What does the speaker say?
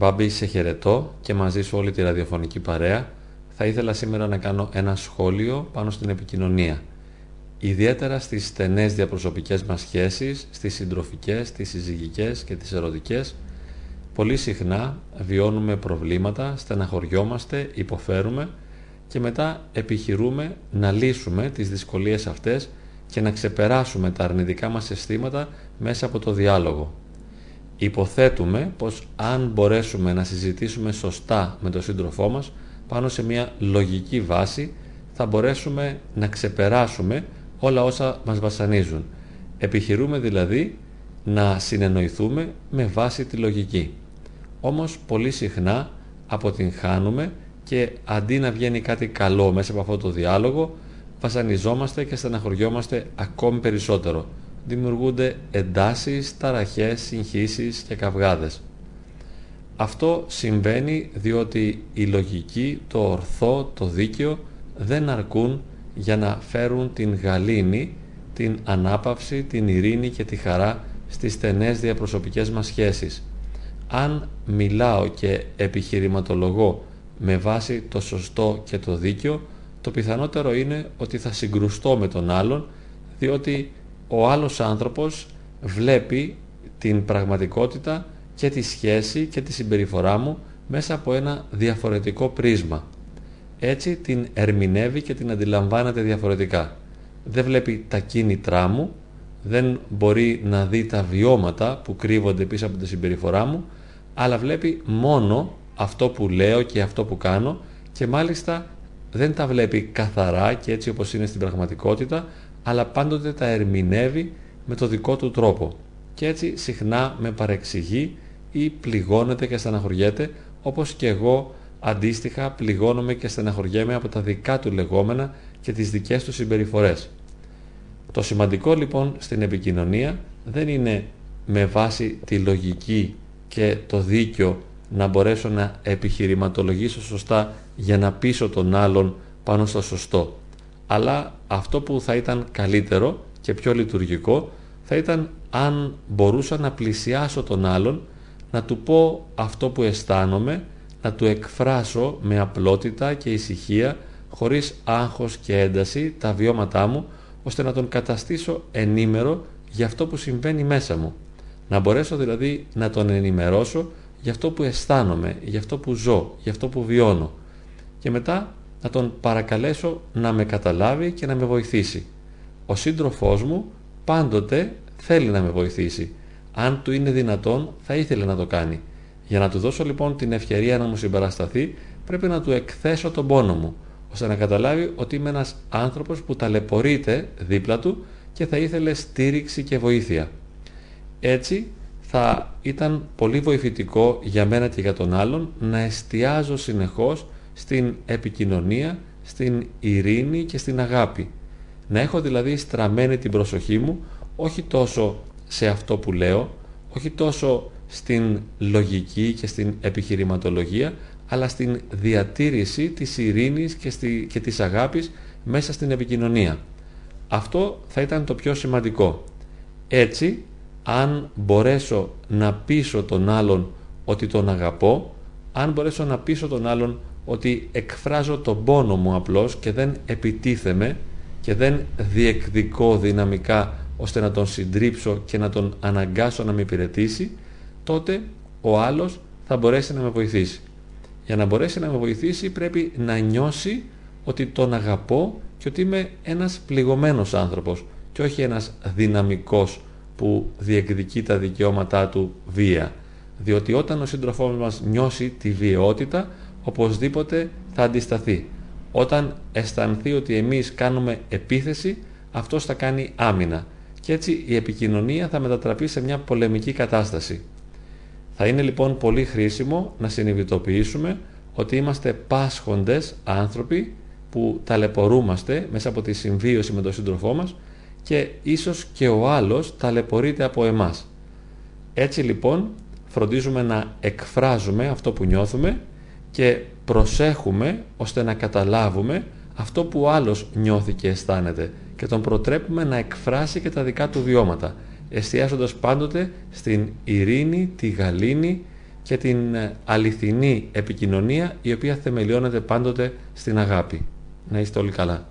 Μπάμπη, σε χαιρετώ και μαζί σου όλη τη ραδιοφωνική παρέα. Θα ήθελα σήμερα να κάνω ένα σχόλιο πάνω στην επικοινωνία. Ιδιαίτερα στις στενές διαπροσωπικές μας σχέσεις, στις συντροφικές, στις συζυγικές και τις ερωτικές, πολύ συχνά βιώνουμε προβλήματα, στεναχωριόμαστε, υποφέρουμε και μετά επιχειρούμε να λύσουμε τις δυσκολίες αυτές και να ξεπεράσουμε τα αρνητικά μας αισθήματα μέσα από το διάλογο. Υποθέτουμε πως αν μπορέσουμε να συζητήσουμε σωστά με τον σύντροφό μας πάνω σε μια λογική βάση θα μπορέσουμε να ξεπεράσουμε όλα όσα μας βασανίζουν. Επιχειρούμε δηλαδή να συνεννοηθούμε με βάση τη λογική. Όμως πολύ συχνά αποτυγχάνουμε και αντί να βγαίνει κάτι καλό μέσα από αυτό το διάλογο βασανιζόμαστε και στεναχωριόμαστε ακόμη περισσότερο δημιουργούνται εντάσεις, ταραχές, συγχύσεις και καυγάδες. Αυτό συμβαίνει διότι η λογική, το ορθό, το δίκαιο δεν αρκούν για να φέρουν την γαλήνη, την ανάπαυση, την ειρήνη και τη χαρά στις στενές διαπροσωπικές μας σχέσεις. Αν μιλάω και επιχειρηματολογώ με βάση το σωστό και το δίκαιο, το πιθανότερο είναι ότι θα συγκρουστώ με τον άλλον, διότι ο άλλος άνθρωπος βλέπει την πραγματικότητα και τη σχέση και τη συμπεριφορά μου μέσα από ένα διαφορετικό πρίσμα. Έτσι την ερμηνεύει και την αντιλαμβάνεται διαφορετικά. Δεν βλέπει τα κίνητρά μου, δεν μπορεί να δει τα βιώματα που κρύβονται πίσω από τη συμπεριφορά μου, αλλά βλέπει μόνο αυτό που λέω και αυτό που κάνω και μάλιστα δεν τα βλέπει καθαρά και έτσι όπως είναι στην πραγματικότητα, αλλά πάντοτε τα ερμηνεύει με το δικό του τρόπο και έτσι συχνά με παρεξηγεί ή πληγώνεται και στεναχωριέται όπως και εγώ αντίστοιχα πληγώνομαι και στεναχωριέμαι από τα δικά του λεγόμενα και τις δικές του συμπεριφορές. Το σημαντικό λοιπόν στην επικοινωνία δεν είναι με βάση τη λογική και το δίκιο να μπορέσω να επιχειρηματολογήσω σωστά για να πείσω τον άλλον πάνω στο σωστό αλλά αυτό που θα ήταν καλύτερο και πιο λειτουργικό θα ήταν αν μπορούσα να πλησιάσω τον άλλον, να του πω αυτό που αισθάνομαι, να του εκφράσω με απλότητα και ησυχία, χωρίς άγχος και ένταση, τα βιώματά μου, ώστε να τον καταστήσω ενήμερο για αυτό που συμβαίνει μέσα μου. Να μπορέσω δηλαδή να τον ενημερώσω για αυτό που αισθάνομαι, για αυτό που ζω, για αυτό που βιώνω. Και μετά να τον παρακαλέσω να με καταλάβει και να με βοηθήσει. Ο σύντροφός μου πάντοτε θέλει να με βοηθήσει. Αν του είναι δυνατόν θα ήθελε να το κάνει. Για να του δώσω λοιπόν την ευκαιρία να μου συμπαρασταθεί πρέπει να του εκθέσω τον πόνο μου ώστε να καταλάβει ότι είμαι ένας άνθρωπος που ταλαιπωρείται δίπλα του και θα ήθελε στήριξη και βοήθεια. Έτσι θα ήταν πολύ βοηθητικό για μένα και για τον άλλον να εστιάζω συνεχώς στην επικοινωνία, στην ειρήνη και στην αγάπη. Να έχω δηλαδή στραμμένη την προσοχή μου όχι τόσο σε αυτό που λέω, όχι τόσο στην λογική και στην επιχειρηματολογία, αλλά στην διατήρηση της ειρήνης και, στη, και της αγάπης μέσα στην επικοινωνία. Αυτό θα ήταν το πιο σημαντικό. Έτσι, αν μπορέσω να πείσω τον άλλον ότι τον αγαπώ, αν μπορέσω να πείσω τον άλλον ότι εκφράζω τον πόνο μου απλώς και δεν επιτίθεμαι και δεν διεκδικώ δυναμικά ώστε να τον συντρίψω και να τον αναγκάσω να με υπηρετήσει, τότε ο άλλος θα μπορέσει να με βοηθήσει. Για να μπορέσει να με βοηθήσει πρέπει να νιώσει ότι τον αγαπώ και ότι είμαι ένας πληγωμένος άνθρωπος και όχι ένας δυναμικός που διεκδικεί τα δικαιώματά του βία. Διότι όταν ο σύντροφός μας νιώσει τη βιαιότητα, οπωσδήποτε θα αντισταθεί. Όταν αισθανθεί ότι εμείς κάνουμε επίθεση, αυτός θα κάνει άμυνα. Και έτσι η επικοινωνία θα μετατραπεί σε μια πολεμική κατάσταση. Θα είναι λοιπόν πολύ χρήσιμο να συνειδητοποιήσουμε ότι είμαστε πάσχοντες άνθρωποι που ταλαιπωρούμαστε μέσα από τη συμβίωση με τον σύντροφό μας και ίσως και ο άλλος ταλαιπωρείται από εμάς. Έτσι λοιπόν φροντίζουμε να εκφράζουμε αυτό που νιώθουμε και προσέχουμε ώστε να καταλάβουμε αυτό που ο άλλος νιώθει και αισθάνεται και τον προτρέπουμε να εκφράσει και τα δικά του βιώματα εστιάζοντας πάντοτε στην ειρήνη, τη γαλήνη, και την ε, αληθινή επικοινωνία η οποία θεμελιώνεται πάντοτε στην αγάπη. Να είστε όλοι καλά.